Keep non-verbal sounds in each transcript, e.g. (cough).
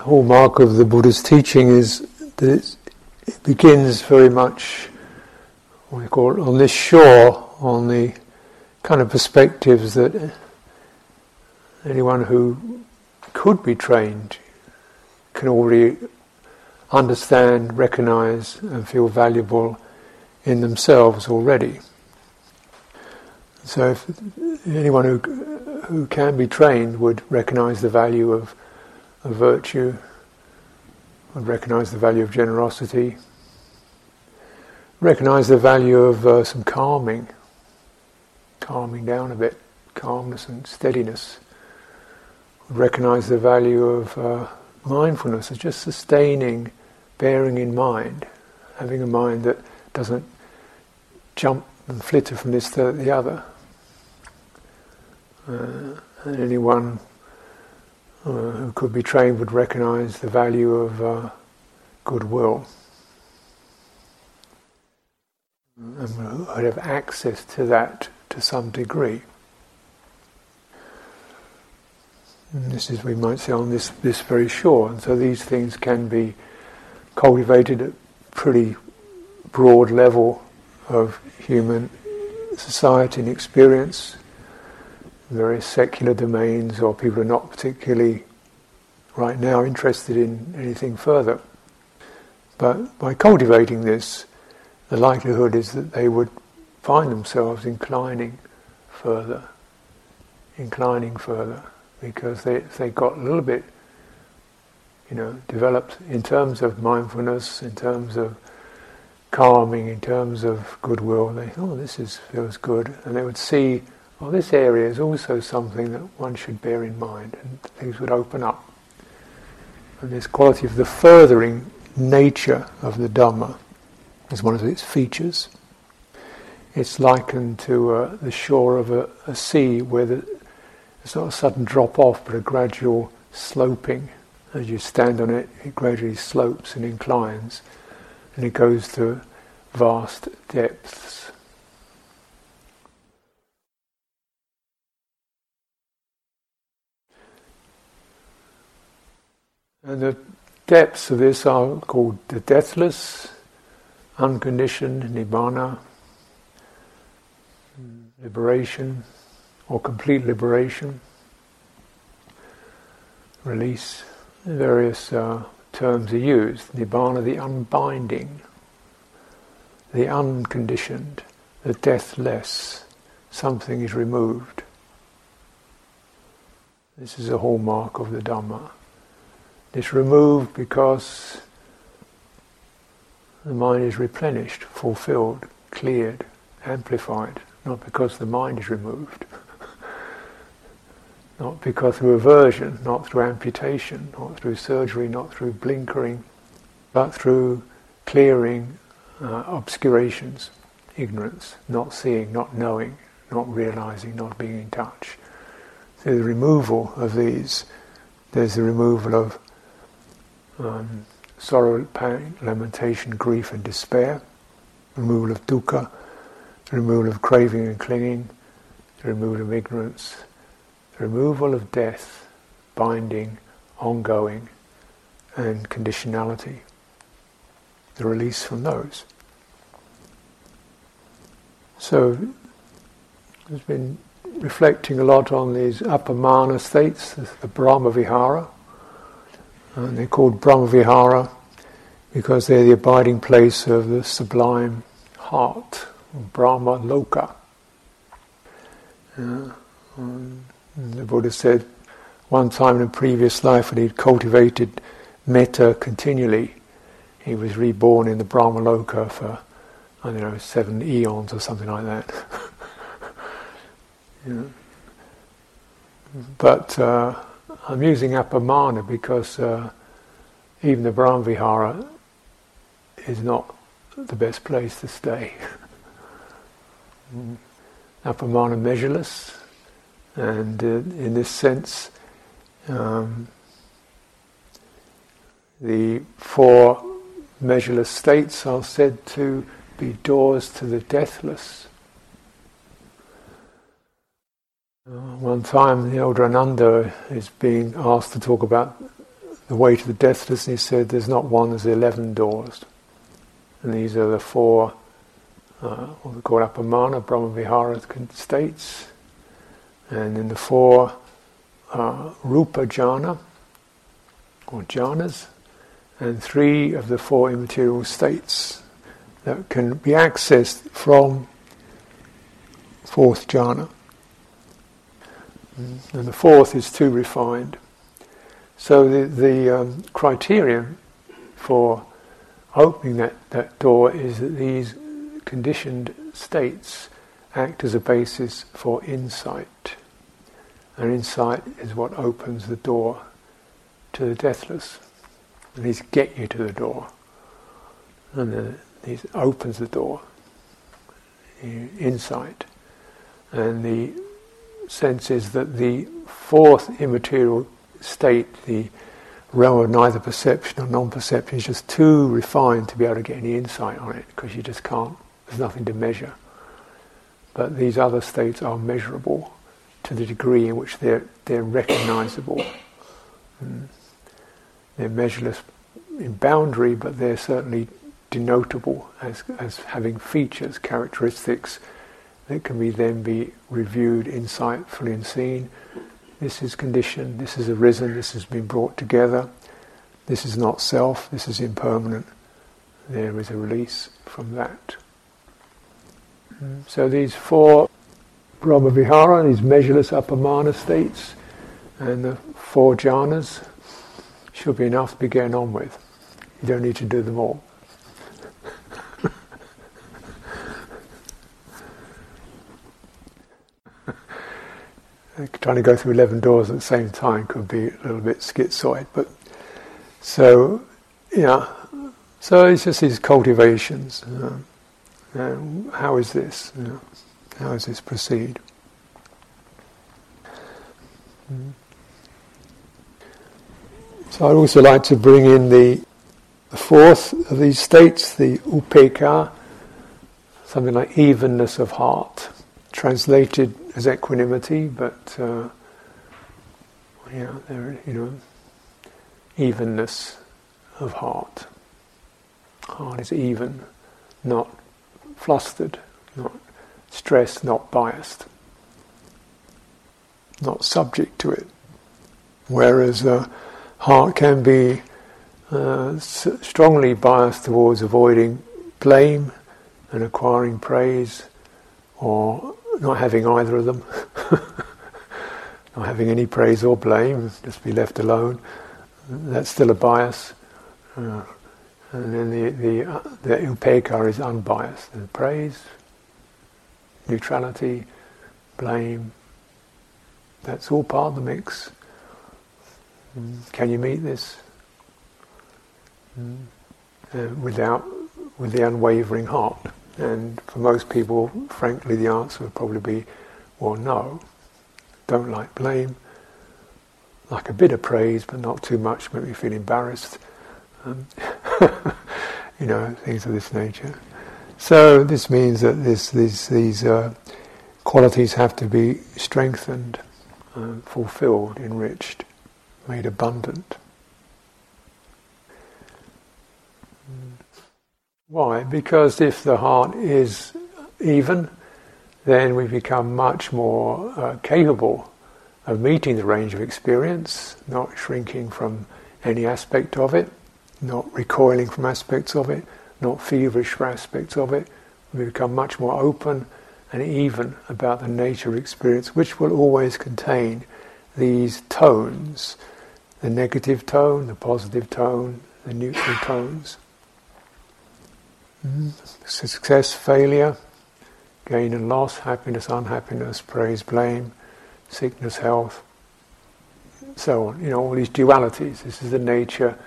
hallmark of the Buddha's teaching is that it begins very much, we call it, on this shore, on the kind of perspectives that anyone who could be trained can already understand, recognize, and feel valuable in themselves already. So, if anyone who who can be trained would recognize the value of, of virtue, would recognize the value of generosity, recognize the value of uh, some calming, calming down a bit, calmness and steadiness. Recognize the value of uh, mindfulness as just sustaining, bearing in mind, having a mind that doesn't jump and flitter from this to the other. Uh, and anyone uh, who could be trained would recognize the value of uh, goodwill and would have access to that to some degree. And this is, we might say, on this, this very shore. And so these things can be cultivated at pretty broad level of human society and experience, various secular domains, or people are not particularly right now interested in anything further. But by cultivating this, the likelihood is that they would find themselves inclining further, inclining further, because they, they got a little bit, you know, developed in terms of mindfulness, in terms of calming, in terms of goodwill. They, oh, this is feels good, and they would see, well, this area is also something that one should bear in mind, and things would open up. And this quality of the furthering nature of the Dhamma is one of its features. It's likened to uh, the shore of a, a sea where the, it's not a sudden drop off but a gradual sloping. As you stand on it, it gradually slopes and inclines and it goes to vast depths. And the depths of this are called the deathless, unconditioned nibbana, liberation or complete liberation, release. Various uh, terms are used. Nibbana, the unbinding, the unconditioned, the deathless. Something is removed. This is a hallmark of the Dhamma. It's removed because the mind is replenished, fulfilled, cleared, amplified, not because the mind is removed, (laughs) not because through aversion, not through amputation, not through surgery, not through blinkering, but through clearing uh, obscurations, ignorance, not seeing, not knowing, not realizing, not being in touch. Through the removal of these, there's the removal of um, sorrow, pain, lamentation, grief and despair, removal of dukkha, removal of craving and clinging, removal of ignorance, removal of death, binding, ongoing, and conditionality. The release from those. So, there's been reflecting a lot on these appamana states, the Brahma Vihara, and they're called Brahmavihara because they're the abiding place of the sublime heart, Brahma Loka. Uh, the Buddha said one time in a previous life when he'd cultivated metta continually, he was reborn in the Brahma Loka for, I don't know, seven eons or something like that. (laughs) know. But uh, I'm using Appamana because uh, even the Brahmavihara is not the best place to stay. (laughs) Appamana measureless, and uh, in this sense, um, the four measureless states are said to be doors to the deathless. Uh, one time, the elder Ananda is being asked to talk about the way to the deathless, and he said there's not one, there's 11 doors. And these are the four, uh, what we call Appamana, Brahmavihara states. And in the four uh, Rupa jhana, or jhanas, and three of the four immaterial states that can be accessed from fourth jhana. And the fourth is too refined. So the, the um, criterion for opening that, that door is that these conditioned states act as a basis for insight. And insight is what opens the door to the deathless. And these get you to the door. And the, these opens the door. Insight. And the sense is that the fourth immaterial state, the realm of neither perception or non-perception, is just too refined to be able to get any insight on it because you just can't. There's nothing to measure. But these other states are measurable to the degree in which they're they're recognizable. Mm. They're measureless in boundary, but they're certainly denotable as as having features, characteristics that can be then be reviewed insightfully and seen. This is conditioned, this is arisen, this has been brought together, this is not self, this is impermanent. There is a release from that. So these four Brahmavihara, these measureless appamana states, and the four jhanas should be enough to be getting on with. You don't need to do them all. Trying to go through 11 doors at the same time could be a little bit schizoid. But so, yeah, so it's just these cultivations. Uh, uh, how is this? You know, how does this proceed? Mm. So I'd also like to bring in the, the fourth of these states, the upekkha, something like evenness of heart, translated as equanimity, but uh, yeah, there, you know, evenness of heart. Heart is even, not flustered, not stressed, not biased, not subject to it. Whereas a heart can be uh, strongly biased towards avoiding blame and acquiring praise or not having either of them, (laughs) not having any praise or blame, just be left alone. That's still a bias. Uh, and then the the, uh, the upekkha is unbiased. Praise, neutrality, blame. That's all part of the mix. Can you meet this uh, without with the unwavering heart? And for most people, frankly, the answer would probably be, well, no. Don't like blame. Like a bit of praise, but not too much, make me feel embarrassed. Um, (laughs) you know, things of this nature. So this means that this, this, these uh, qualities have to be strengthened, uh, fulfilled, enriched, made abundant. Why? Because if the heart is even, then we become much more uh, capable of meeting the range of experience, not shrinking from any aspect of it, not recoiling from aspects of it, not feverish for aspects of it. We become much more open and even about the nature of experience, which will always contain these tones the negative tone, the positive tone, the neutral tones. Mm. Success, failure, gain and loss, happiness, unhappiness, praise, blame, sickness, health, so on. You know, all these dualities. This is the nature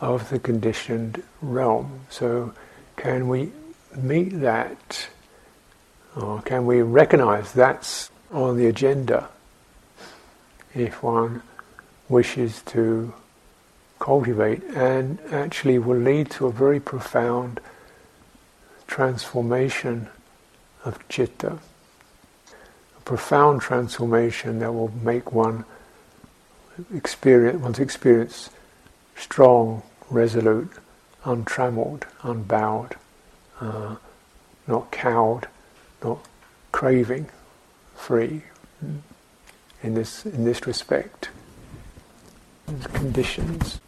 of the conditioned realm. So, can we meet that? Or can we recognize that's on the agenda if one wishes to cultivate and actually will lead to a very profound transformation of citta, a profound transformation that will make one experience one's experience strong, resolute, untrammeled, unbowed, uh, not cowed, not craving, free in this in this respect. Conditions.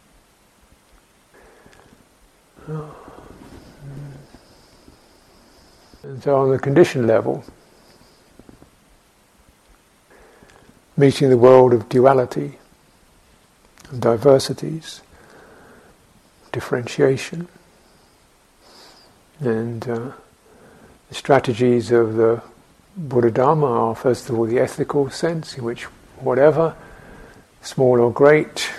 Oh. And so on the condition level, meeting the world of duality, of diversities, differentiation, and uh, the strategies of the Buddha Dharma are first of all the ethical sense in which whatever, small or great,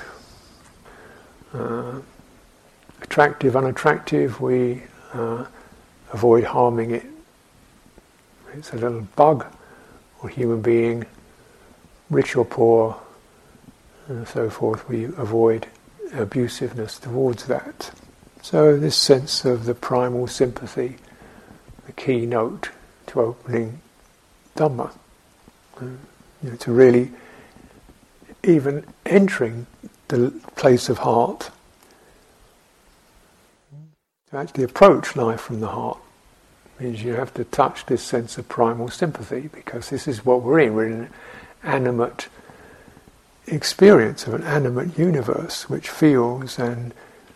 uh, attractive, or unattractive, we uh, avoid harming it. It's a little bug or human being, rich or poor, and so forth. We avoid abusiveness towards that. So, this sense of the primal sympathy, the keynote to opening Dhamma, you know, to really even entering the place of heart, to actually approach life from the heart means you have to touch this sense of primal sympathy because this is what we're in. We're in an animate experience of an animate universe which feels and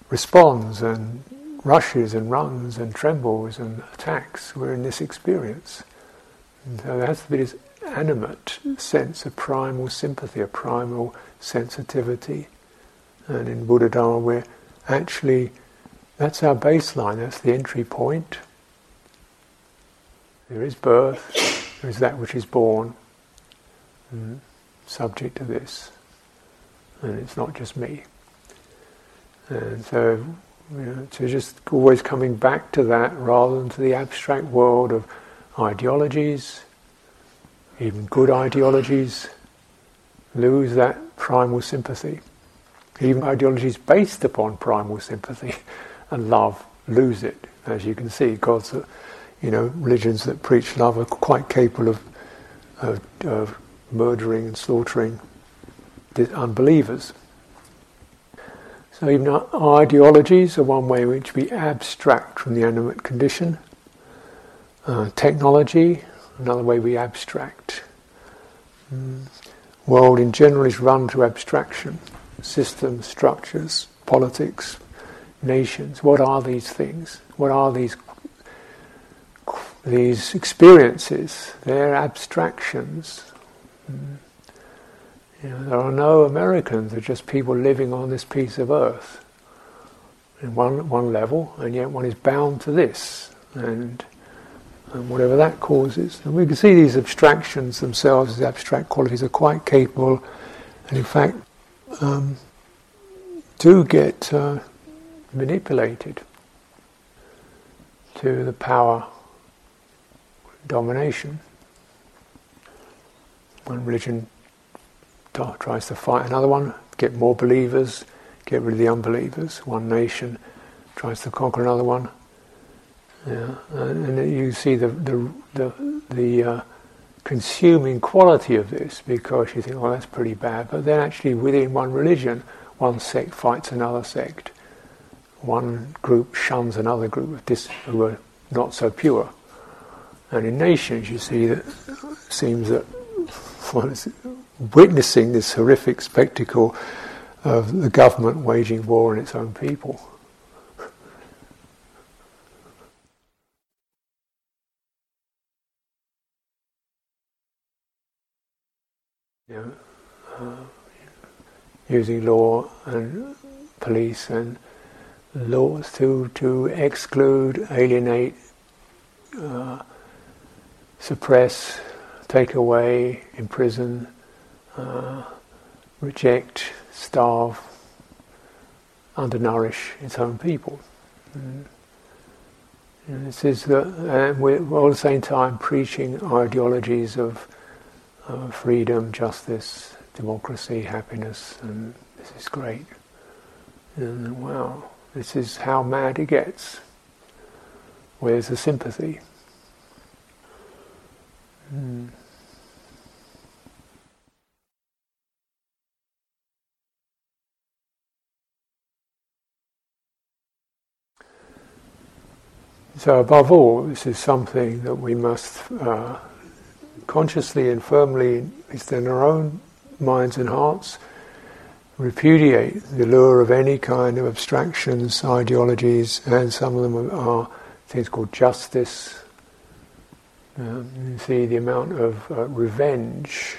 responds and rushes and runs and trembles and attacks. We're in this experience. And so there has to be this animate sense of primal sympathy, a primal sensitivity. And in Buddha Dharma, we're actually, that's our baseline, that's the entry point. There is birth, there is that which is born, mm, subject to this. And it's not just me. And so, you know, to just always coming back to that rather than to the abstract world of ideologies, even good ideologies, lose that primal sympathy. Even ideologies based upon primal sympathy (laughs) and love lose it. As you can see, God's you know, religions that preach love are quite capable of, of, of murdering and slaughtering unbelievers. So even our ideologies are one way in which we abstract from the animate condition. Uh, technology, another way we abstract. Mm. World in general is run through abstraction. Systems, structures, politics, nations. What are these things? What are these these experiences, they're abstractions. Mm. You know, there are no Americans, they're just people living on this piece of earth in one, one level, and yet one is bound to this, and, and whatever that causes. And we can see these abstractions themselves, these abstract qualities, are quite capable, and in fact, um, do get uh, manipulated to the power domination. One religion tries to fight another one, get more believers, get rid of the unbelievers. One nation tries to conquer another one. Yeah, and you see the the the, the uh, consuming quality of this because you think, well, that's pretty bad. But then actually, within one religion, one sect fights another sect. One group shuns another group of dis- who are not so pure. And in nations, you see that it seems that one is witnessing this horrific spectacle of the government waging war on its own people. You know, uh, using law and police and laws to, to exclude, alienate, uh, suppress, take away, imprison, uh, reject, starve, undernourish its own people. Mm. And this is the, and we're all at the same time preaching ideologies of freedom, justice, democracy, happiness, and this is great. And wow, this is how mad it gets. Where's the sympathy? Hmm. So, above all, this is something that we must uh, consciously and firmly, within in our own minds and hearts, repudiate the lure of any kind of abstractions, ideologies, and some of them are things called justice, um, see the amount of uh, revenge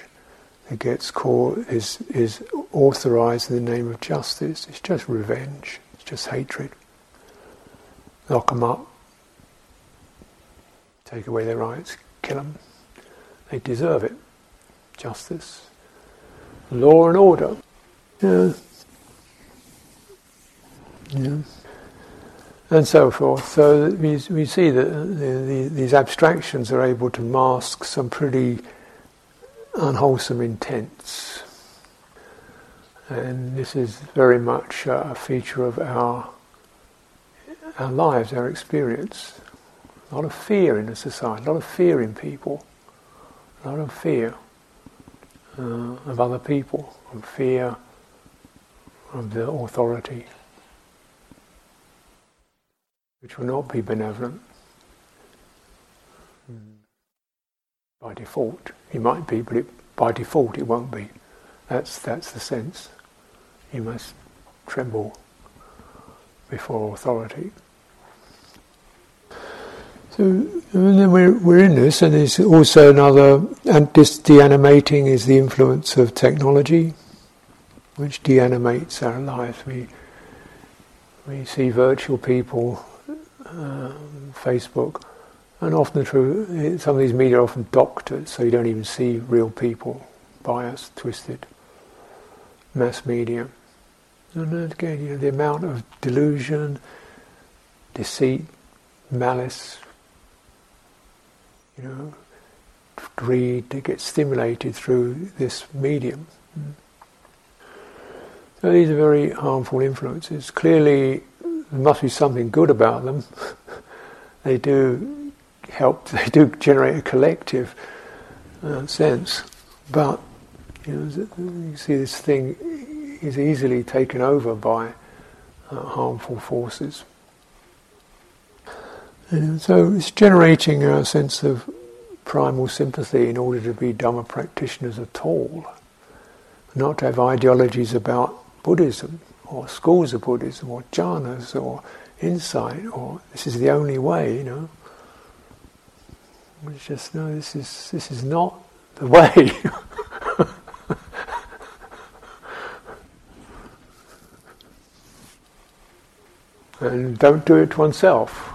that gets called is is authorized in the name of justice. It's just revenge. It's just hatred. Lock them up. Take away their rights. Kill them. They deserve it. Justice. Law and order. Yeah. Yeah. And so forth. So we, we see that the, the, these abstractions are able to mask some pretty unwholesome intents. And this is very much a feature of our our lives, our experience. A lot of fear in the society, a lot of fear in people, a lot of fear uh, of other people, of fear of the authority, which will not be benevolent mm-hmm. by default. It might be, but it, by default it won't be. That's that's the sense. You must tremble before authority. So and then we're, we're in this, and there's also another, and this deanimating is the influence of technology which deanimates our lives. We we see virtual people, uh, Facebook, and often through some of these media are often doctored, so you don't even see real people, biased, twisted, mass media. And again, you know, the amount of delusion, deceit, malice, you know, greed that gets stimulated through this medium. So these are very harmful influences. Clearly, there must be something good about them. (laughs) they do help. (laughs) They do generate a collective uh, sense, but you, know, you see this thing is easily taken over by uh, harmful forces. And so it's generating a sense of primal sympathy in order to be Dhamma practitioners at all, not to have ideologies about Buddhism or schools of Buddhism or jhanas or insight or this is the only way, you know. It's just no, this is this is not the (laughs) way. and don't do it to oneself.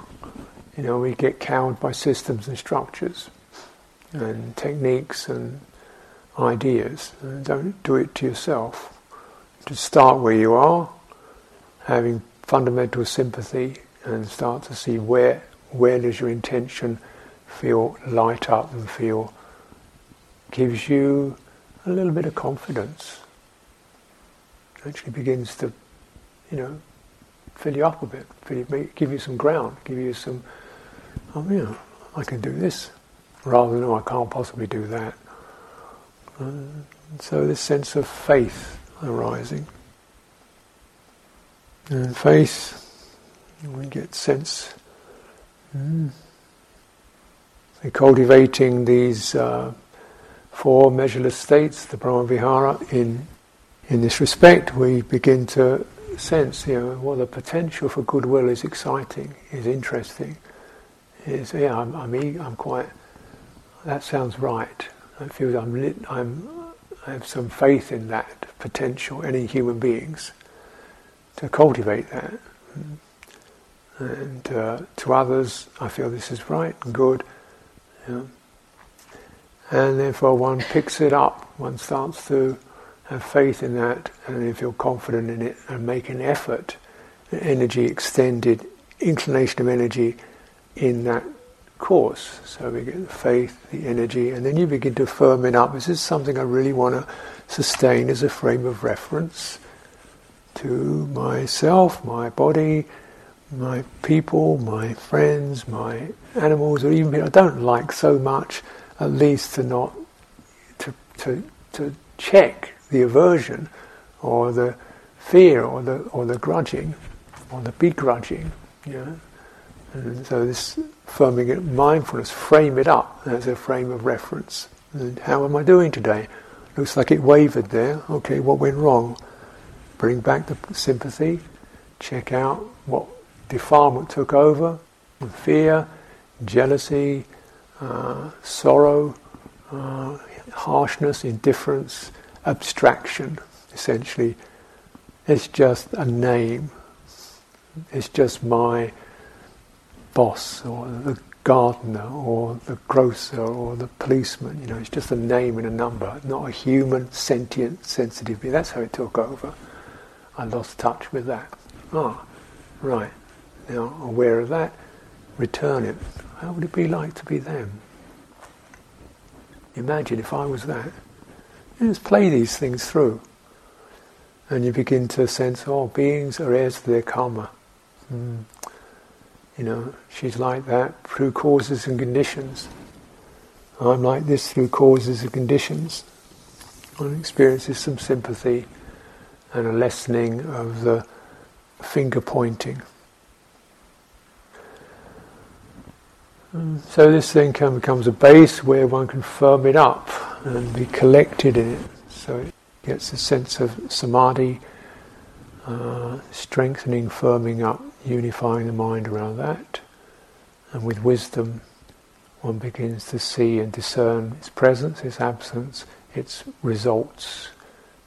You know, we get cowed by systems and structures and techniques and ideas. And don't do it to yourself to start where you are, having fundamental sympathy, and start to see where where does your intention feel light up and feel gives you a little bit of confidence. Actually begins to, you know, fill you up a bit, you, give you some ground, give you some, oh, know, I can do this, rather than, oh, I can't possibly do that. Uh, so this sense of faith arising. And faith, we get sense. Mm, cultivating these uh, four measureless states, the Brahmavihara, in in this respect, we begin to sense, you know, well, the potential for goodwill is exciting, is interesting. Is yeah, I'm, I'm, I'm quite. That sounds right. I feel I'm lit, I'm I have some faith in that potential, any human beings, to cultivate that. And uh, to others, I feel this is right and good. And therefore, one picks it up, one starts to have faith in that and then feel confident in it and make an effort, energy extended, inclination of energy in that course. So we get the faith, the energy, and then you begin to firm it up. This Is something I really want to sustain as a frame of reference to myself, my body, my people, my friends, my animals, or even people I don't like so much, at least to not to to to check the aversion or the fear or the or the grudging or the begrudging, know And so this firming it, mindfulness, frame it up as a frame of reference. And how am I doing today? Looks like it wavered there. Okay, what went wrong? Bring back the sympathy. Check out what defilement took over. Fear, jealousy, uh, sorrow, uh, harshness, indifference, abstraction, essentially. It's just a name. It's just my boss or the gardener or the grocer or the policeman. You know, it's just a name and a number, not a human, sentient, sensitive being. That's how it took over. I lost touch with that. Ah, right. Now, aware of that, return it. How would it be like to be them? Imagine if I was that. You just play these things through. And you begin to sense, oh, beings are heirs to their karma. Mm. You know, she's like that through causes and conditions. I'm like this through causes and conditions. One experiences some sympathy and a lessening of the finger pointing. So this then can becomes a base where one can firm it up and be collected in it. So it gets a sense of samadhi, uh, strengthening, firming up, unifying the mind around that. And with wisdom, one begins to see and discern its presence, its absence, its results.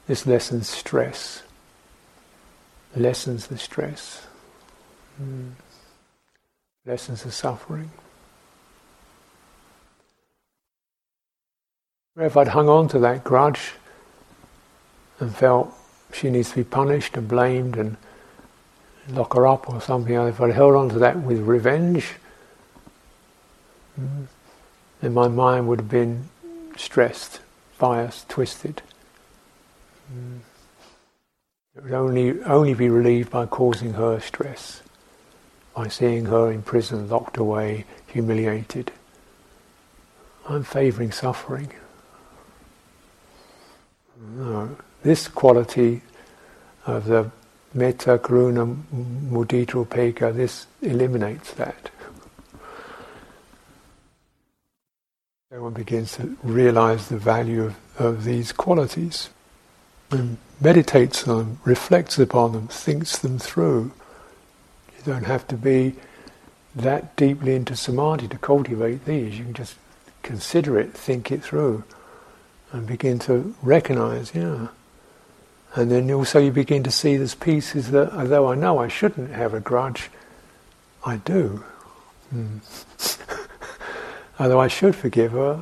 This lessens stress, lessens the stress, mm. lessens the suffering. If I'd hung on to that grudge and felt she needs to be punished and blamed and lock her up or something, if I'd held on to that with revenge, mm, then my mind would have been stressed, biased, twisted. Mm. It would only only be relieved by causing her stress, by seeing her in prison, locked away, humiliated. I'm favouring suffering. No. This quality of the metta, karuna, mudita, upekkha, this eliminates that. one begins to realize the value of, of these qualities and meditates on them, reflects upon them, thinks them through. You don't have to be that deeply into samadhi to cultivate these. You can just consider it, think it through and begin to recognize, yeah. And then also you begin to see there's pieces that, although I know I shouldn't have a grudge, I do. Mm. (laughs) although I should forgive her,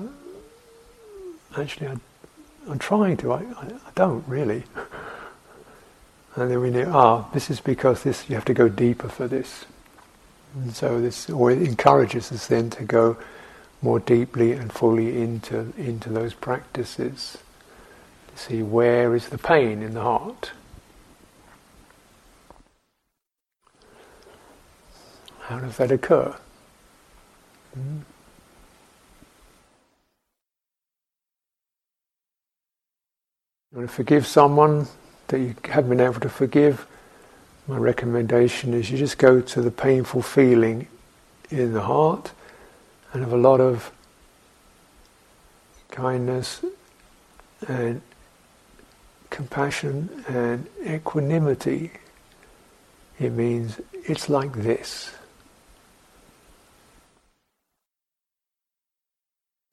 actually I, am trying to, I, I, I, don't really. (laughs) And then we know, ah, this is because this you have to go deeper for this. And so this, or it encourages us then to go more deeply and fully into, into those practices. See where is the pain in the heart. How does that occur? Hmm? You want to forgive someone that you haven't been able to forgive? My recommendation is you just go to the painful feeling in the heart and have a lot of kindness and compassion and equanimity. It means it's like this.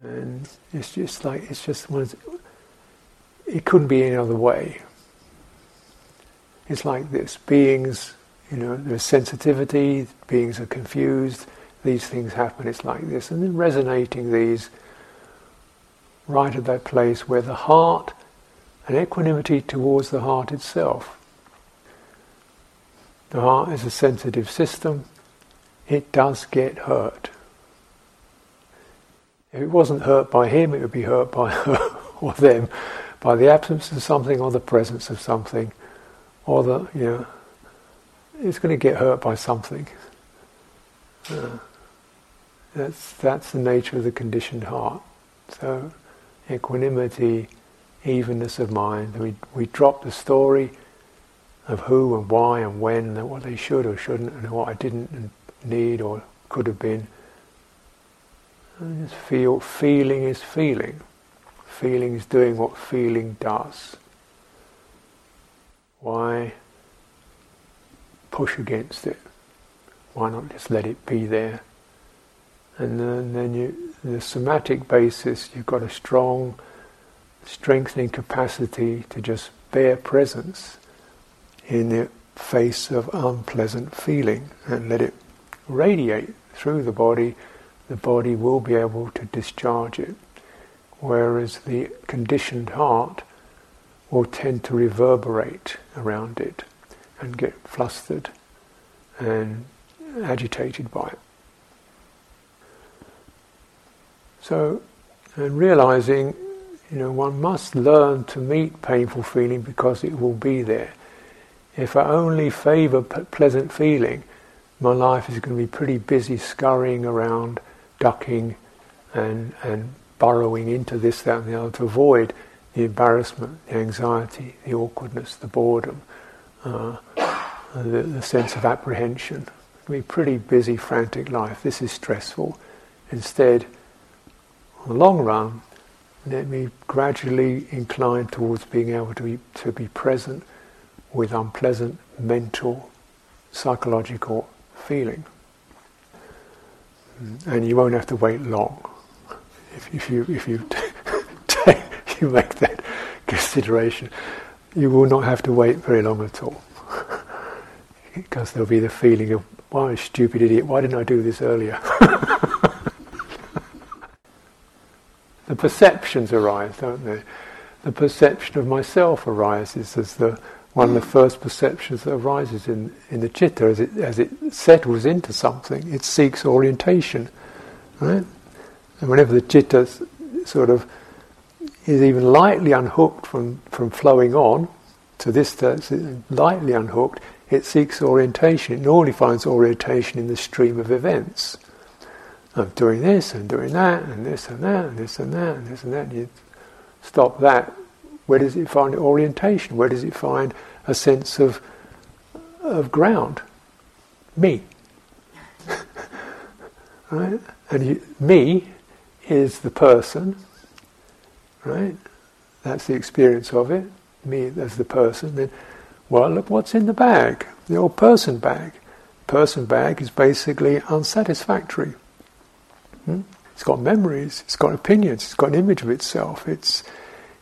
And it's just like, it's just one, it couldn't be any other way. It's like this. Beings, you know, there's sensitivity, beings are confused, these things happen, it's like this. And then resonating these right at that place where the heart and equanimity towards the heart itself. The heart is a sensitive system, it does get hurt. If it wasn't hurt by him, it would be hurt by her (laughs) or them, by the absence of something or the presence of something, or the, you know, it's going to get hurt by something. Uh, that's, that's the nature of the conditioned heart. So, equanimity, evenness of mind. We, we drop the story of who and why and when and what they should or shouldn't and what I didn't need or could have been. And just feel, feeling is feeling. Feeling is doing what feeling does. Why push against it? Why not just let it be there? And then, then you, the somatic basis, you've got a strong, strengthening capacity to just bear presence in the face of unpleasant feeling and let it radiate through the body. The body will be able to discharge it. Whereas the conditioned heart will tend to reverberate around it and get flustered and agitated by it. So, and realizing, you know, one must learn to meet painful feeling because it will be there. If I only favour pleasant feeling, my life is going to be pretty busy scurrying around, ducking, and and burrowing into this, that, and the other to avoid the embarrassment, the anxiety, the awkwardness, the boredom, uh, the, the, sense of apprehension. It'll be a pretty busy, frantic life. This is stressful. Instead, in the long run, let me gradually incline towards being able to be, to be present with unpleasant mental, psychological feeling. And you won't have to wait long if, if you if you (laughs) take, you make that consideration. You will not have to wait very long at all, (laughs) because there'll be the feeling of why stupid idiot, why didn't I do this earlier? (laughs) perceptions arise, don't they? The perception of myself arises as the one of the first perceptions that arises in, in the chitta as it as it settles into something. It seeks orientation, right? And whenever the chitta sort of is even lightly unhooked from, from flowing on to this lightly unhooked, it seeks orientation. It normally finds orientation in the stream of events. I'm doing this and doing that and this and that and this and that and this and that. And you stop that. Where does it find orientation? Where does it find a sense of of ground? Me. (laughs) right? And you, me is the person, right? That's the experience of it. Me as the person. Then, well, look what's in the bag. The old person bag. Person bag is basically unsatisfactory. Hmm? It's got memories, it's got opinions, it's got an image of itself. It's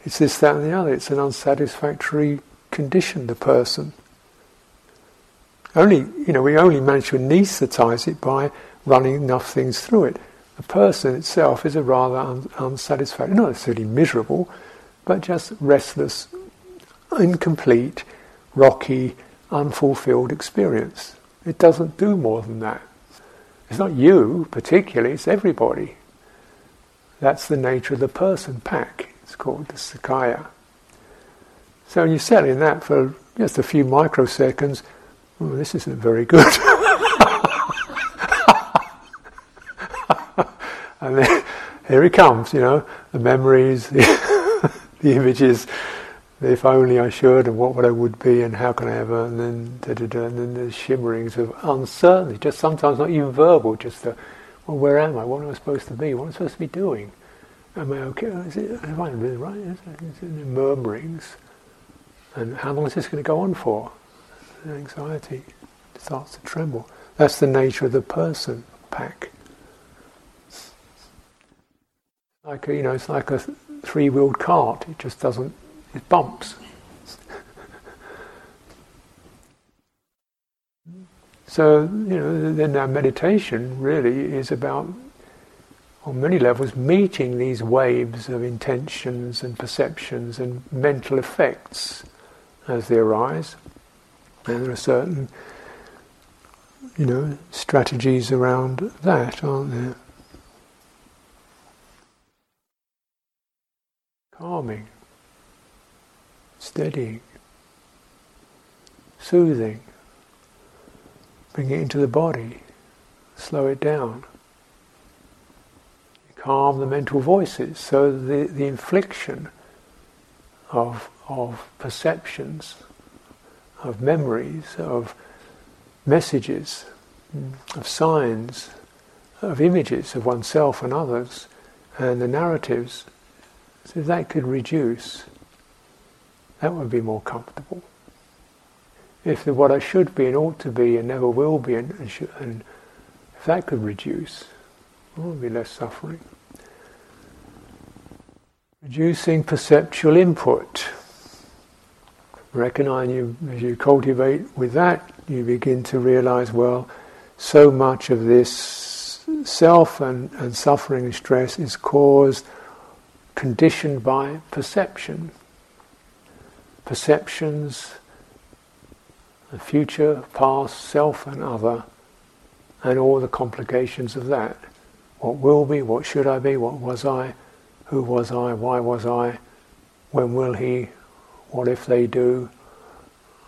it's this, that, and the other. It's an unsatisfactory condition. The person. Only you know we only manage to anaesthetize it by running enough things through it. The person itself is a rather un- unsatisfactory, not necessarily miserable, but just restless, incomplete, rocky, unfulfilled experience. It doesn't do more than that. It's not you particularly, it's everybody. That's the nature of the person pack. It's called the Sakkaya. So when you settle in that for just a few microseconds, oh, this isn't very good. (laughs) and then here he comes, you know, the memories, the, (laughs) the images, if only I should, and what would I would be, and how can I ever, and then da, da, da, and then the shimmerings of uncertainty, just sometimes not even verbal, just the, well, where am I? What am I supposed to be? What am I supposed to be doing? Am I okay? Is it, am I really right? Is it, is it murmurings? And how long is this going to go on for? Anxiety starts to tremble. That's the nature of the person pack. Like a, you know, it's like a three-wheeled cart. It just doesn't bumps. So, you know, then our meditation really is about, on many levels, meeting these waves of intentions and perceptions and mental effects as they arise. And there are certain, you know, strategies around that, aren't there? Calming steadying, soothing. Bring it into the body, slow it down. Calm the mental voices so the, the infliction of, of perceptions, of memories, of messages, of signs of images of oneself and others and the narratives, so that could reduce, that would be more comfortable. If the, what I should be and ought to be and never will be, and, and, and if that could reduce, there would be less suffering. Reducing perceptual input. Recognize you as you cultivate with that, you begin to realize, well, so much of this self and, and suffering and stress is caused, conditioned by perception. Perceptions, the future, past, self and other, and all the complications of that. What will be, what should I be, what was I, who was I, why was I, when will he, what if they do,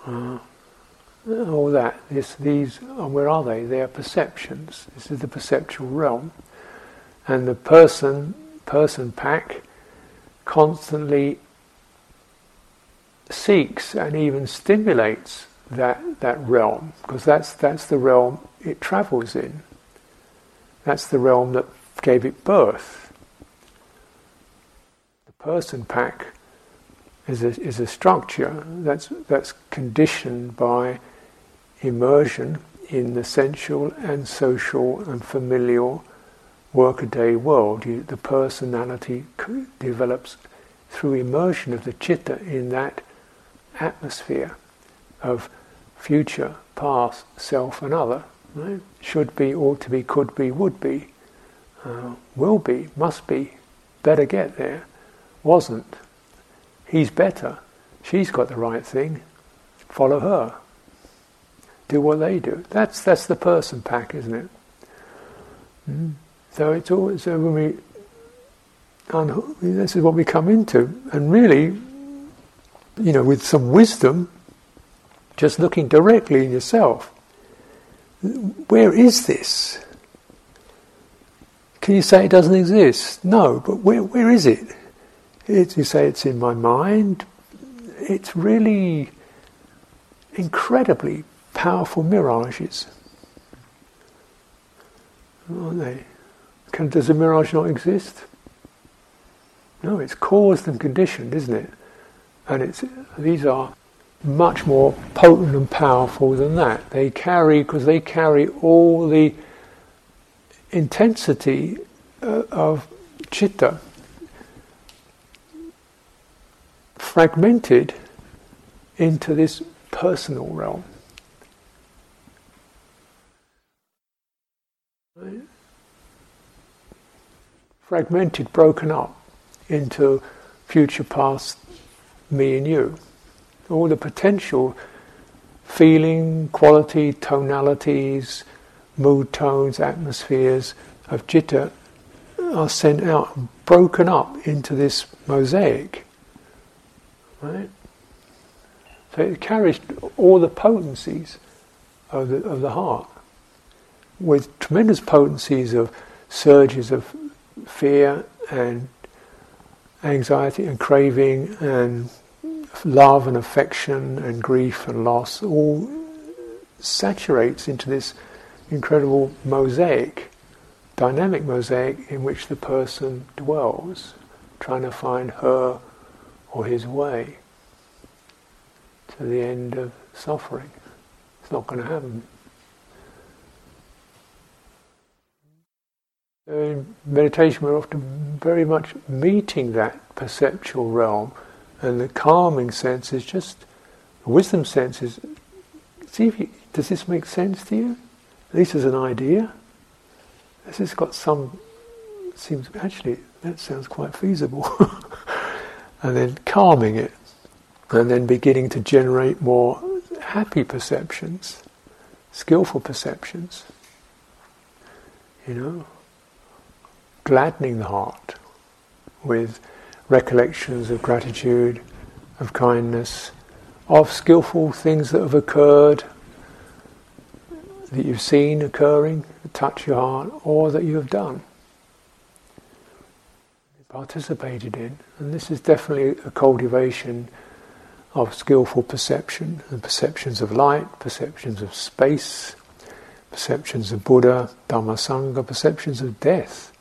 uh, all that. This, these, where are they? They are perceptions. This is the perceptual realm. And the person, person pack constantly seeks and even stimulates that, that realm, because that's, that's the realm it travels in. That's the realm that gave it birth. The person pack is a, is a structure that's, that's conditioned by immersion in the sensual and social and familial workaday world. The personality develops through immersion of the chitta in that atmosphere of future, past, self, and other. Right? Should be, ought to be, could be, would be, uh, will be, must be, better get there, wasn't. He's better. She's got the right thing. Follow her. Do what they do. That's that's the person pack, isn't it? Mm. So it's always so when we this is what we come into, and really, you know, with some wisdom, just looking directly in yourself. Where is this? Can you say it doesn't exist? No, but where, where is it? it? You say it's in my mind. It's really incredibly powerful mirages, aren't they? Can, does a mirage not exist? No, it's caused and conditioned, isn't it? And it's these are much more potent and powerful than that. They carry, because they carry all the intensity uh, of chitta fragmented into this personal realm. Fragmented, broken up into future, past, me and you all the potential feeling, quality, tonalities, mood tones, atmospheres of citta are sent out, broken up into this mosaic. Right? So it carries all the potencies of the, of the heart, with tremendous potencies of surges of fear and anxiety and craving and love and affection and grief and loss all saturates into this incredible mosaic, dynamic mosaic in which the person dwells, trying to find her or his way to the end of suffering. It's not going to happen. In meditation, we're often very much meeting that perceptual realm and the calming sense is just, the wisdom sense is, see if you, does this make sense to you? At least as an idea. This has got some, seems, actually, that sounds quite feasible. (laughs) and then calming it, and then beginning to generate more happy perceptions, skillful perceptions. You know, gladdening the heart with recollections of gratitude, of kindness, of skillful things that have occurred, that you've seen occurring, that touch your heart, or that you have done, participated in. And this is definitely a cultivation of skillful perception, and perceptions of light, perceptions of space, perceptions of Buddha, Dhamma Sangha, perceptions of death.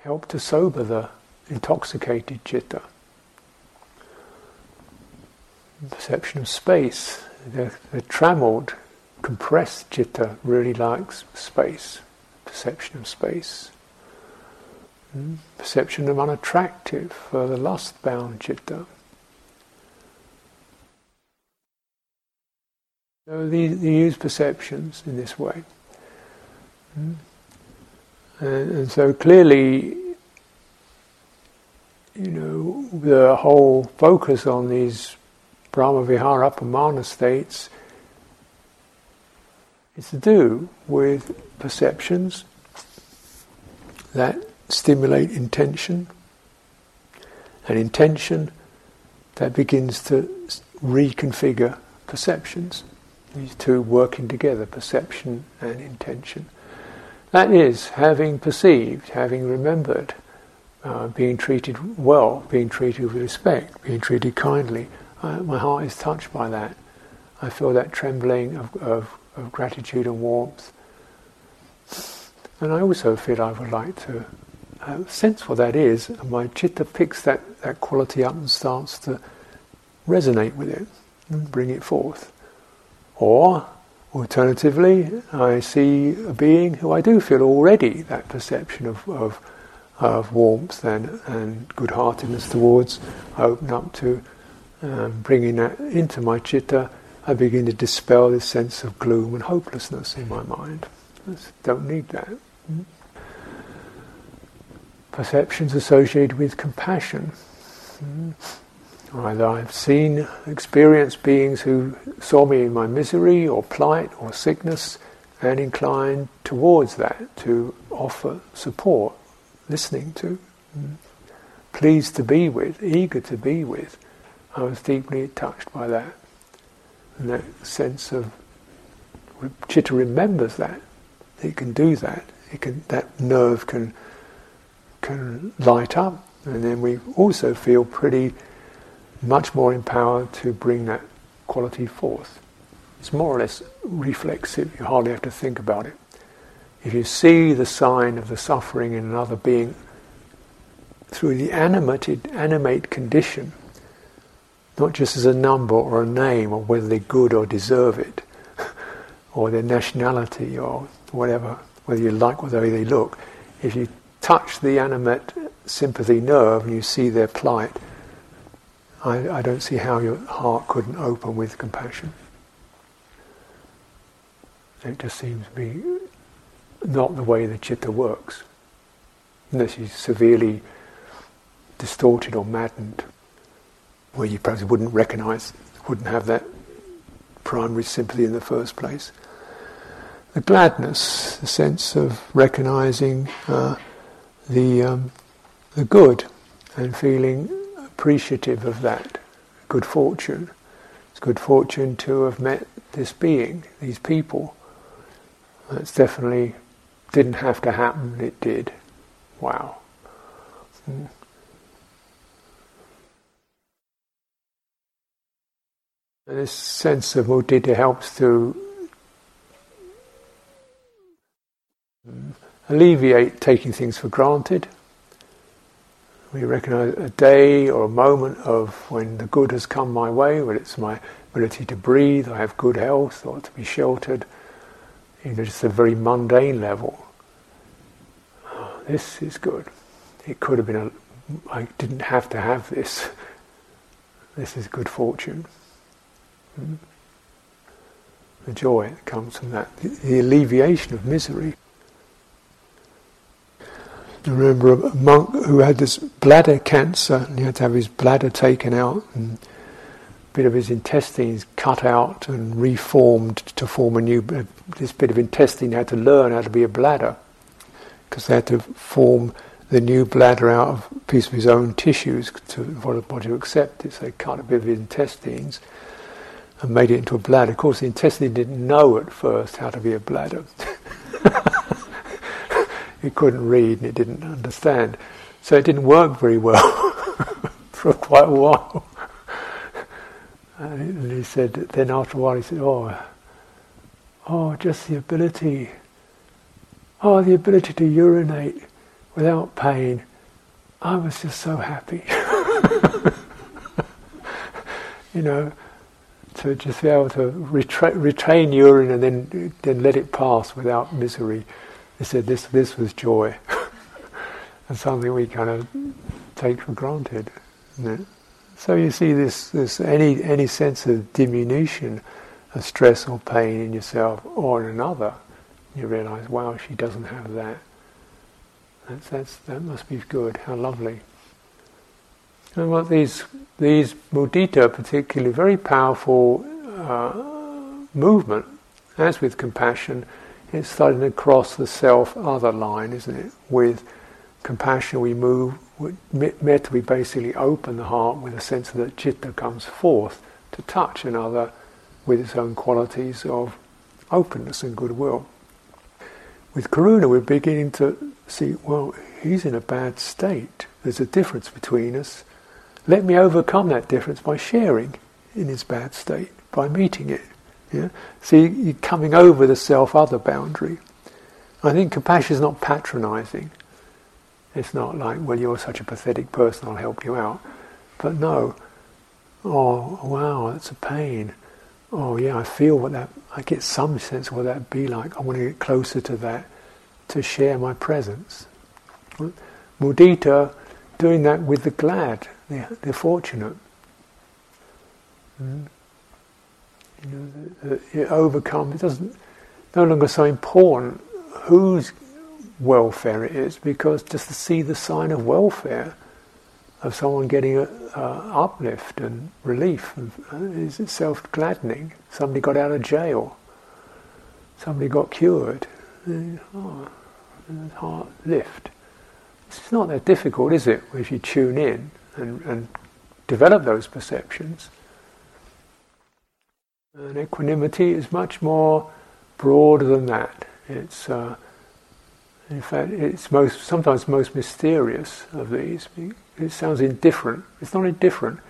Help to sober the intoxicated citta. Perception of space, the, the compressed citta really likes space, perception of space. Hmm? Perception of unattractive for the lust bound citta. So they, they use perceptions in this way. Hmm? And, and so clearly, you know, the whole focus on these Brahma Vihara Appamana states is to do with perceptions that stimulate intention, and intention that begins to reconfigure perceptions. These two working together, perception and intention. That is, having perceived, having remembered, uh, being treated well, being treated with respect, being treated kindly. Uh, my heart is touched by that. I feel that trembling of, of, of gratitude and warmth. And I also feel I would like to uh, sense what that is, and my chitta picks that, that quality up and starts to resonate with it and bring it forth. Or, alternatively, I see a being who I do feel already that perception of, of, of warmth and, and good heartedness towards. I open up to um, bringing that into my chitta. I begin to dispel this sense of gloom and hopelessness in my mind. I don't need that. Hmm? Perceptions associated with compassion. Hmm? Either I've seen, experienced beings who saw me in my misery or plight or sickness and inclined towards that to offer support, listening to, mm, pleased to be with, eager to be with. I was deeply touched by that. And that sense of Chitta remembers that. It can do that. It can that nerve can can light up and then we also feel pretty much more empowered to bring that quality forth. It's more or less reflexive, you hardly have to think about it. If you see the sign of the suffering in another being through the animated, animate condition, not just as a number or a name or whether they're good or deserve it, (laughs) or their nationality or whatever, whether you like the way they look, if you touch the animate sympathy nerve and you see their plight, I, I don't see how your heart couldn't open with compassion. It just seems to be not the way the chitta works, unless you're severely distorted or maddened, where you perhaps wouldn't recognize, wouldn't have that primary sympathy in the first place. The gladness, the sense of recognizing uh, the um, the good and feeling appreciative of that good fortune. It's good fortune to have met this being, these people. That's definitely didn't have to happen, it did. Wow. Mm. And this sense of mudita helps to alleviate taking things for granted we recognize a day or a moment of when the good has come my way, whether it's my ability to breathe, I have good health, or to be sheltered, know, just a very mundane level. Oh, this is good. It could have been a, I didn't have to have this. This is good fortune. Hmm? The joy that comes from that, the, the alleviation of misery. I remember a monk who had this bladder cancer and he had to have his bladder taken out and bit of his intestines cut out and reformed to form a new uh, this bit of intestine had to learn how to be a bladder because they had to form the new bladder out of a piece of his own tissues to, for the body to accept it. So they cut a bit of his intestines and made it into a bladder. Of course, the intestine didn't know at first how to be a bladder. (laughs) it couldn't read and it didn't understand. So it didn't work very well (laughs) for quite a while. And he said, then after a while, he said, Oh, oh, just the ability, oh, the ability to urinate without pain. I was just so happy. (laughs) you know, to just be able to retra- retain urine and then then let it pass without misery. He said this this was joy, (laughs) and something we kind of take for granted. So you see this this any any sense of diminution of stress or pain in yourself or in another, you realise, wow, she doesn't have that. That's, that's that must be good. How lovely. And what these these mudita, particularly very powerful uh, movement, as with compassion, it's starting to cross the self-other line, isn't it? With compassion, we move. Metta, we basically open the heart with a sense that citta comes forth to touch another with its own qualities of openness and goodwill. With karuna, we're beginning to see, well, he's in a bad state. There's a difference between us. Let me overcome that difference by sharing in his bad state, by meeting it. Yeah? See, you're coming over the self-other boundary. I think compassion is not patronizing. It's not like, well, you're such a pathetic person, I'll help you out. But no, oh, wow, that's a pain. Oh, yeah, I feel what that, I get some sense of what that'd be like. I want to get closer to that, to share my presence. Mudita, doing that with the glad, the, the fortunate. Mm. You know, it overcomes, it doesn't, no longer so important whose welfare it is, because just to see the sign of welfare of someone getting a, uplift and relief uh, is itself gladdening. Somebody got out of jail, somebody got cured. Oh, heart lift. It's not that difficult, is it, if you tune in and, and develop those perceptions? And equanimity is much more broad than that. It's, uh, in fact, it's most sometimes most mysterious of these. It sounds indifferent. It's not indifferent.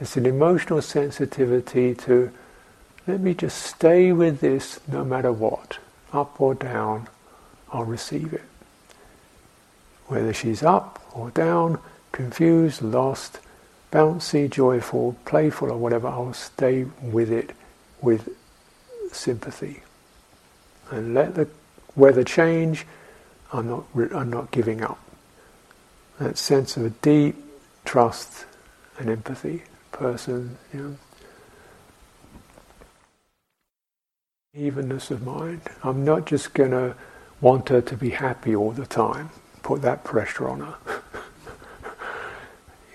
It's an emotional sensitivity to let me just stay with this no matter what, up or down. I'll receive it. Whether she's up or down, confused, lost, bouncy, joyful, playful, or whatever, I'll stay with it with sympathy. And let the weather change, I'm not, I'm not giving up. That sense of a deep trust and empathy, person, you know. Evenness of mind. I'm not just going to want her to be happy all the time, put that pressure on her.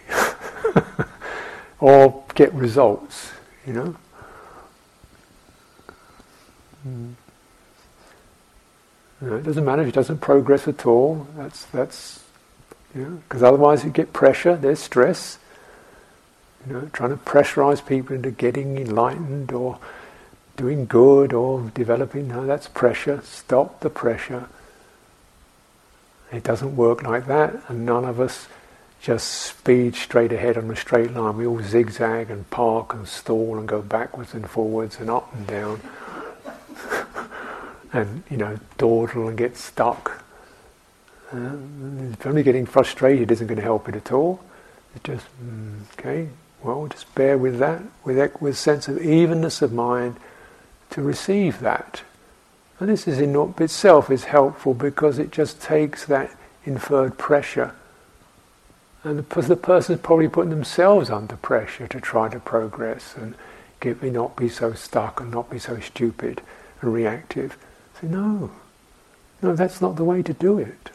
(laughs) or get results, you know. Mm. It doesn't matter if it doesn't progress at all. That's that's you know because otherwise you get pressure. There's stress. You know, trying to pressurize people into getting enlightened or doing good or developing. No, that's pressure. Stop the pressure. It doesn't work like that, and none of us just speed straight ahead on a straight line. We all zigzag and park and stall and go backwards and forwards and up and down and you know dawdle and get stuck. Uh, only getting frustrated isn't going to help it at all. It's just mm, okay. Well, just bear with that, with that, with a sense of evenness of mind to receive that. And this is in itself is helpful because it just takes that inferred pressure. And the, the person's probably putting themselves under pressure to try to progress and get me not be so stuck and not be so stupid and reactive. No, no, that's not the way to do it.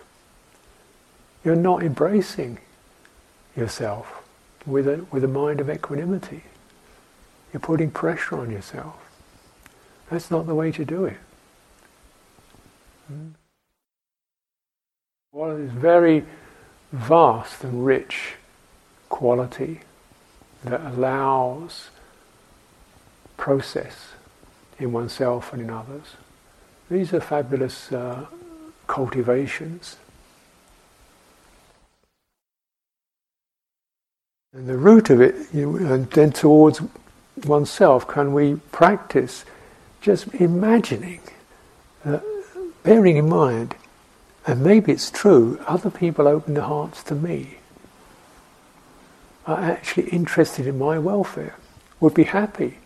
You're not embracing yourself with a, with a mind of equanimity. You're putting pressure on yourself. That's not the way to do it. Hmm? Well, this very vast and rich quality that allows process in oneself and in others. These are fabulous uh, cultivations. And the root of it, you and then towards oneself, can we practice just imagining, uh, bearing in mind, and maybe it's true, other people open their hearts to me, are actually interested in my welfare, would be happy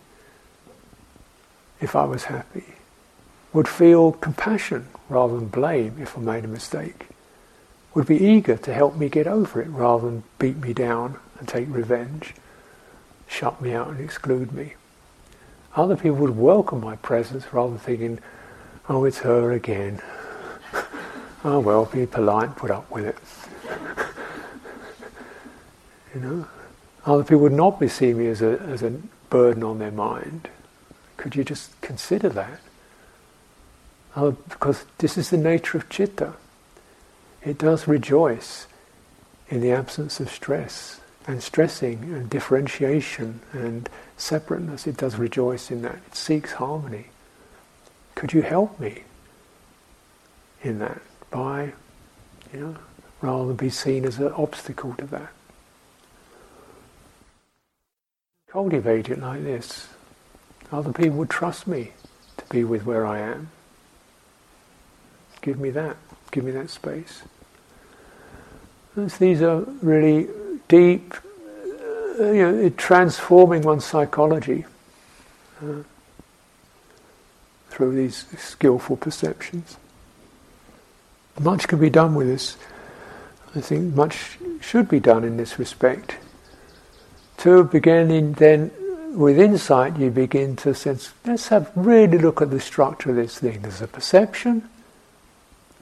if I was happy, would feel compassion rather than blame if I made a mistake, would be eager to help me get over it rather than beat me down and take revenge, shut me out and exclude me. Other people would welcome my presence rather than thinking, oh, it's her again. (laughs) oh, well, be polite, put up with it. (laughs) you know? Other people would not be seeing me as a, as a burden on their mind. Could you just consider that? Oh, because this is the nature of citta. It does rejoice in the absence of stress and stressing and differentiation and separateness. It does rejoice in that. It seeks harmony. Could you help me in that by, you know, rather than be seen as an obstacle to that? Cultivate it like this. Other people would trust me to be with where I am. Give me that. Give me that space. these are really deep, uh, you know, transforming one's psychology uh, through these skillful perceptions. Much can be done with this. I think much should be done in this respect. To begin then with insight, you begin to sense, let's have really look at the structure of this thing. There's a perception,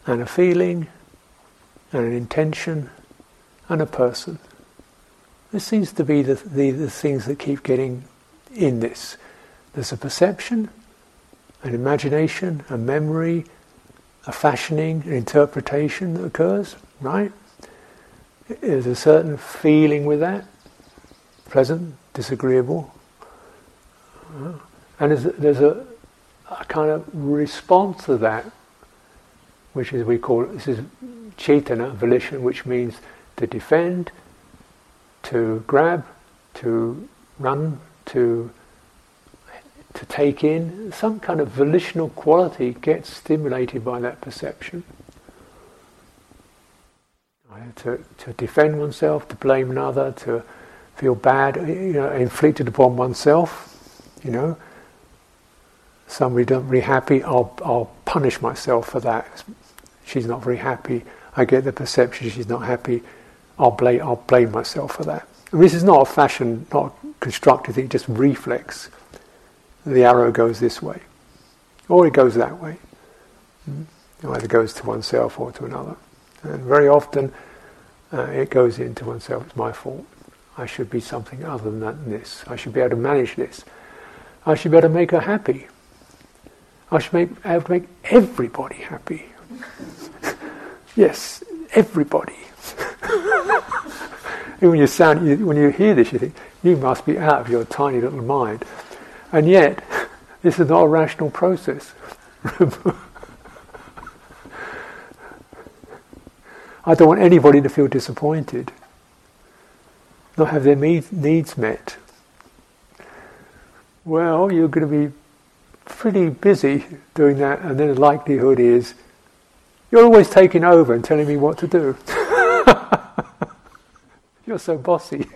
and a feeling, and an intention, and a person. This seems to be the, the, the things that keep getting in this. There's a perception, an imagination, a memory, a fashioning, an interpretation that occurs, right? There's a certain feeling with that, pleasant, disagreeable, uh, and there's, there's a, a, kind of response to that, which is we call this is cetana, volition, which means to defend, to grab, to run, to to take in. Some kind of volitional quality gets stimulated by that perception. To, to defend oneself, to blame another, to feel bad, you know, inflicted upon oneself, you know, somebody doesn't really happy, I'll, I'll punish myself for that. She's not very happy. I get the perception she's not happy. I'll blame, I'll blame myself for that. And this is not a fashion, not a constructive thing, just reflex. The arrow goes this way, or it goes that way. Hmm? It either goes to oneself or to another. And very often uh, it goes into oneself, it's my fault. I should be something other than this. I should be able to manage this. I should be able to make her happy. I should make, have to make everybody happy. (laughs) yes, everybody. (laughs) when you sound, you, when you hear this, you think you must be out of your tiny little mind, and yet (laughs) this is not a rational process. I don't want anybody to feel disappointed, not have their needs met well, you're going to be pretty busy doing that, and then the likelihood is you're always taking over and telling me what to do. (laughs) you're so bossy.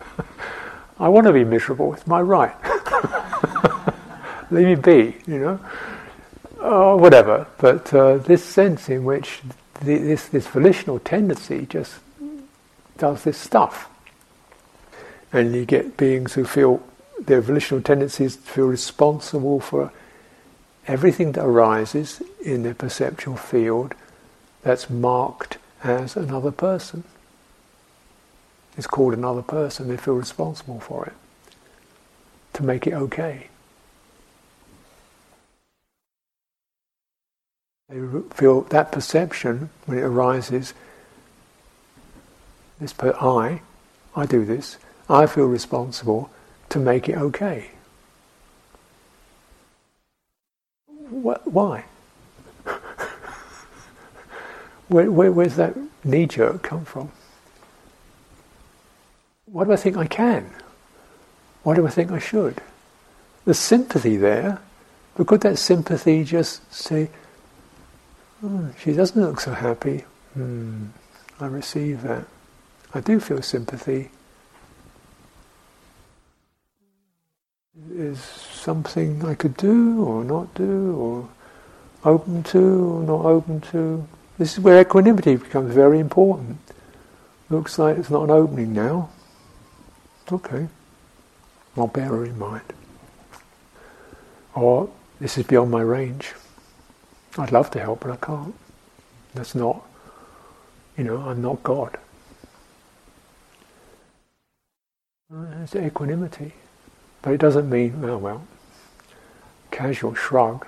(laughs) I want to be miserable, it's my right. (laughs) Leave me be, you know. Oh, whatever. But uh, this sense in which the, this, this volitional tendency just does this stuff. And you get beings who feel their volitional tendencies to feel responsible for everything that arises in their perceptual field that's marked as another person. It's called another person, they feel responsible for it to make it okay. They feel that perception when it arises, this per I, I do this, I feel responsible to make it okay. Why? (laughs) where, where, where's that knee jerk come from? Why do I think I can? Why do I think I should? The sympathy there But could that sympathy just say, oh, she doesn't look so happy. Hmm, I receive that. I do feel sympathy. Is something I could do or not do or open to or not open to? This is where equanimity becomes very important. Looks like it's not an opening now. Okay, I'll bear her in mind. Or this is beyond my range. I'd love to help, but I can't. That's not, you know, I'm not God. It's equanimity. But it doesn't mean, oh well, casual shrug.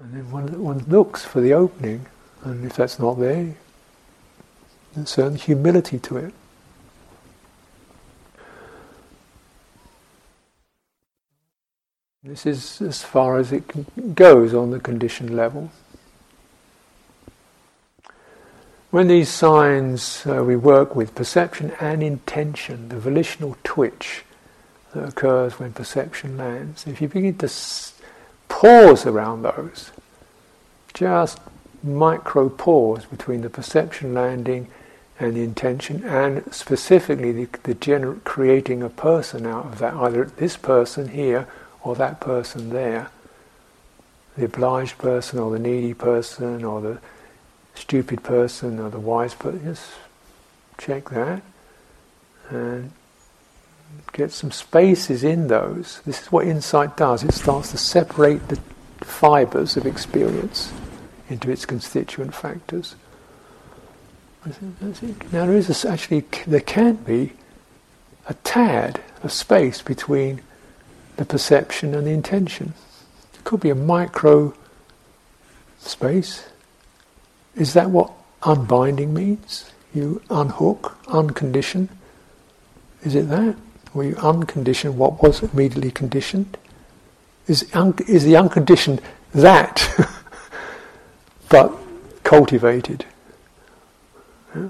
And then one, one looks for the opening, and if that's not there, there's certain humility to it. This is as far as it goes on the conditioned level. When these signs uh, we work with, perception and intention, the volitional twitch that occurs when perception lands, if you begin to s- pause around those, just micro pause between the perception landing and the intention, and specifically the, the gener- creating a person out of that, either this person here or that person there, the obliged person or the needy person or the stupid person or the wise person, just check that and get some spaces in those. This is what insight does. It starts to separate the fibers of experience into its constituent factors. Now there is a, actually there can be a tad of space between the perception and the intention. It could be a micro space. Is that what unbinding means? You unhook, uncondition. Is it that? Or you uncondition what was immediately conditioned? Is, un- is the unconditioned that, (laughs) but cultivated? Yeah?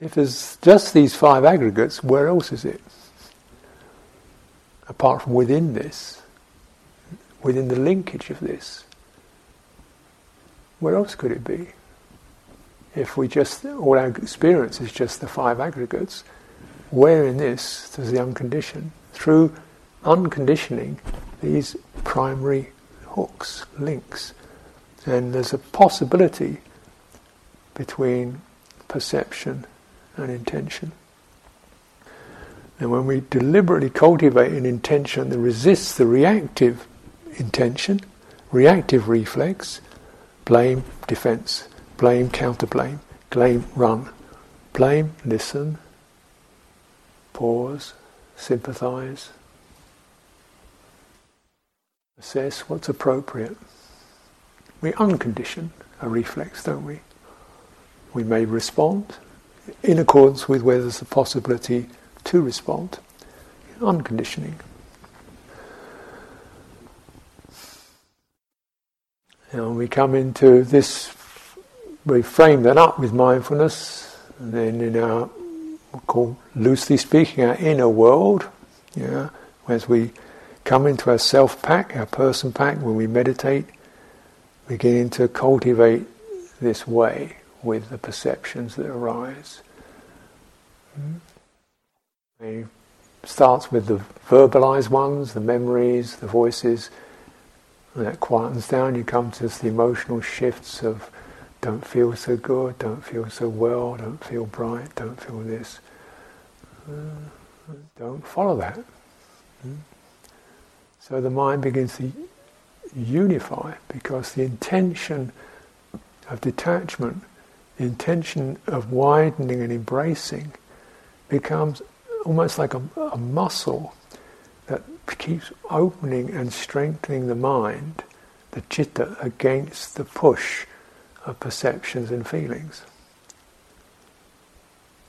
If there's just these five aggregates, where else is it? apart from within this, within the linkage of this. Where else could it be? If we just, all our experience is just the five aggregates, where in this does the unconditioned? Through unconditioning these primary hooks, links. And there's a possibility between perception and intention. And when we deliberately cultivate an intention that resists the reactive intention, reactive reflex, blame, defense, blame, counter blame, blame, run, blame, listen, pause, sympathize, assess what's appropriate. We uncondition a reflex, don't we? We may respond in accordance with where there's a possibility to respond. Unconditioning. And we come into this, we frame that up with mindfulness, and then in our, we call loosely speaking, our inner world, yeah, as we come into our self pack, our person pack, when we meditate, beginning to cultivate this way with the perceptions that arise. Mm-hmm. It starts with the verbalized ones, the memories, the voices, and that quietens down. You come to the emotional shifts of don't feel so good, don't feel so well, don't feel bright, don't feel this. Uh, don't follow that. Hmm? So the mind begins to unify because the intention of detachment, the intention of widening and embracing becomes almost like a, a muscle keeps opening and strengthening the mind, the chitta, against the push of perceptions and feelings.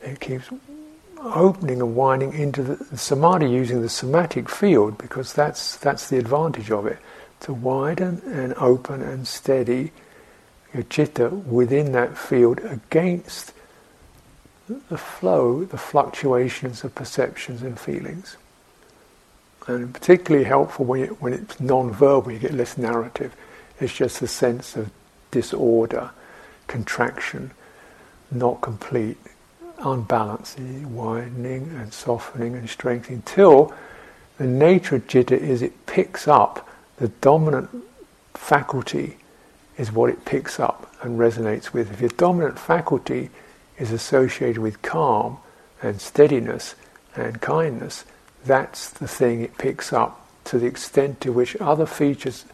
It keeps opening and winding into the, the samadhi using the somatic field because that's that's the advantage of it to widen and open and steady your chitta within that field against the flow, the fluctuations of perceptions and feelings. And particularly helpful when, it, when it's non-verbal, you get less narrative. It's just a sense of disorder, contraction, not complete, unbalanced, widening and softening and strengthening, till the nature of chitta is it picks up the dominant faculty is what it picks up and resonates with. If your dominant faculty is associated with calm and steadiness and kindness, that's the thing it picks up to the extent to which other features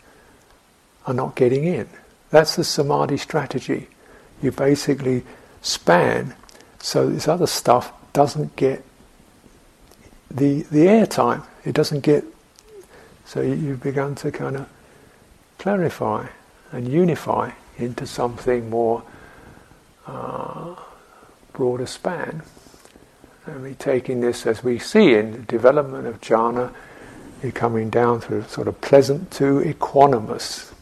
are not getting in. That's the samadhi strategy. You basically span so this other stuff doesn't get the the airtime. It doesn't get so you've begun to kind of clarify and unify into something more uh, broader span. And we taking this as we see in the development of jhana, you're coming down through sort of pleasant to equanimous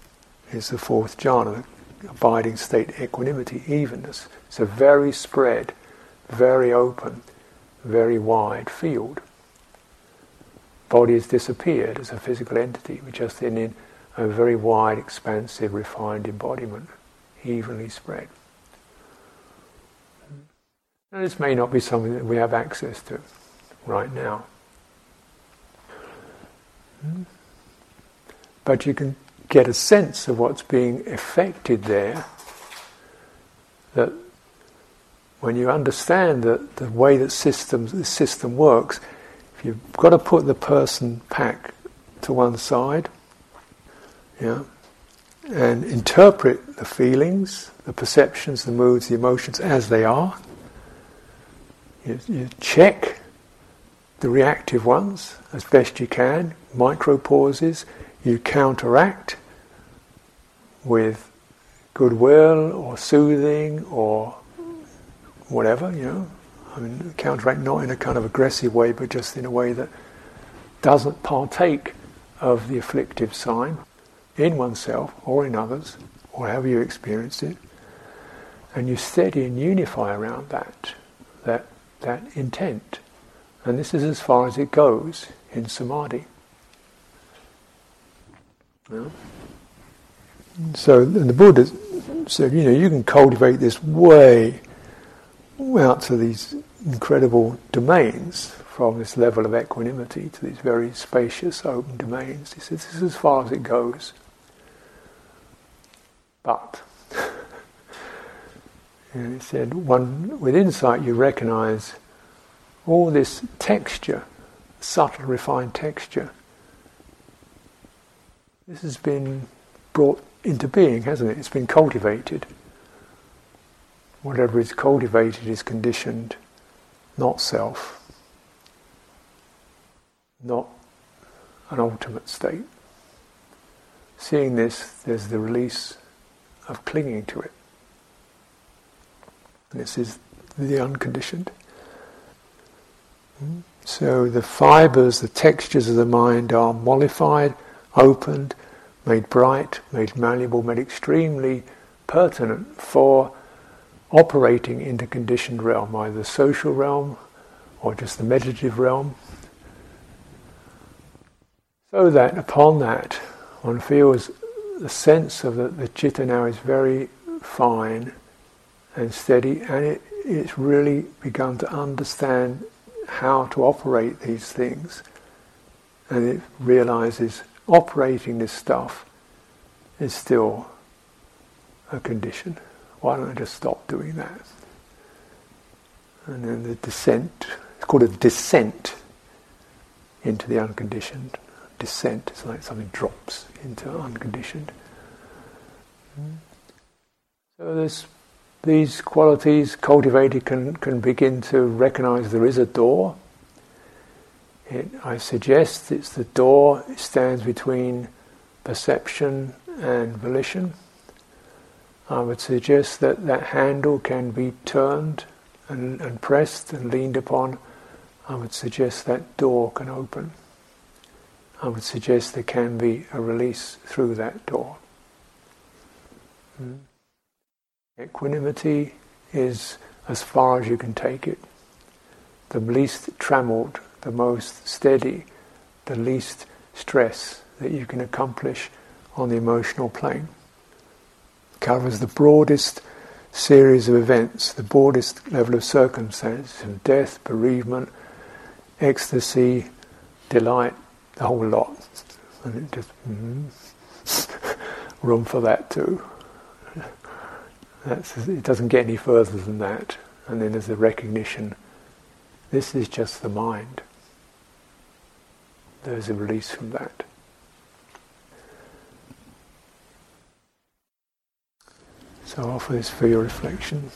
is the fourth jhana, abiding state, equanimity, evenness. It's a very spread, very open, very wide field. Body has disappeared as a physical entity. We're just in, in a very wide, expansive, refined embodiment, evenly spread. This may not be something that we have access to right now. Hmm? But you can get a sense of what's being affected there. That when you understand that the way that systems, the system works, if you've got to put the person pack to one side, yeah, and interpret the feelings, the perceptions, the moods, the emotions as they are. You, you check the reactive ones as best you can, micro pauses. You counteract with goodwill or soothing or whatever, you know. I mean, counteract not in a kind of aggressive way, but just in a way that doesn't partake of the afflictive sign in oneself or in others, or however you experience it, and you steady and unify around that, that, that intent. And this is as far as it goes in samadhi. Yeah. So the Buddha said, you know, you can cultivate this way out to these incredible domains from this level of equanimity to these very spacious open domains. He says, this is as far as it goes. But, and he said, one, with insight you recognize all this texture, subtle, refined texture. This has been brought into being, hasn't it? It's been cultivated. Whatever is cultivated is conditioned, not self, not an ultimate state. Seeing this, there's the release of clinging to it. This is the unconditioned. Hmm? So the fibers, the textures of the mind are mollified, opened, made bright, made malleable, made extremely pertinent for operating in the conditioned realm, either the social realm or just the meditative realm. So that upon that one feels the sense of that the citta now is very fine and steady, and it, it's really begun to understand how to operate these things. And it realizes operating this stuff is still a condition. Why don't I just stop doing that? And then the descent, it's called a descent into the unconditioned descent. It's like something drops into unconditioned. So this, these qualities cultivated can, can begin to recognize there is a door. It, I suggest it's the door, it stands between perception and volition. I would suggest that that handle can be turned and, and pressed and leaned upon. I would suggest that door can open. I would suggest there can be a release through that door. Mm. Equanimity is as far as you can take it. The least trammeled, the most steady, the least stress that you can accomplish on the emotional plane. Covers the broadest series of events, the broadest level of circumstance, of death, bereavement, ecstasy, delight, the whole lot. And it just mm, (laughs) room for that too. That's, it doesn't get any further than that. And then there's the recognition this is just the mind. There's a release from that. So I offer this for your reflection.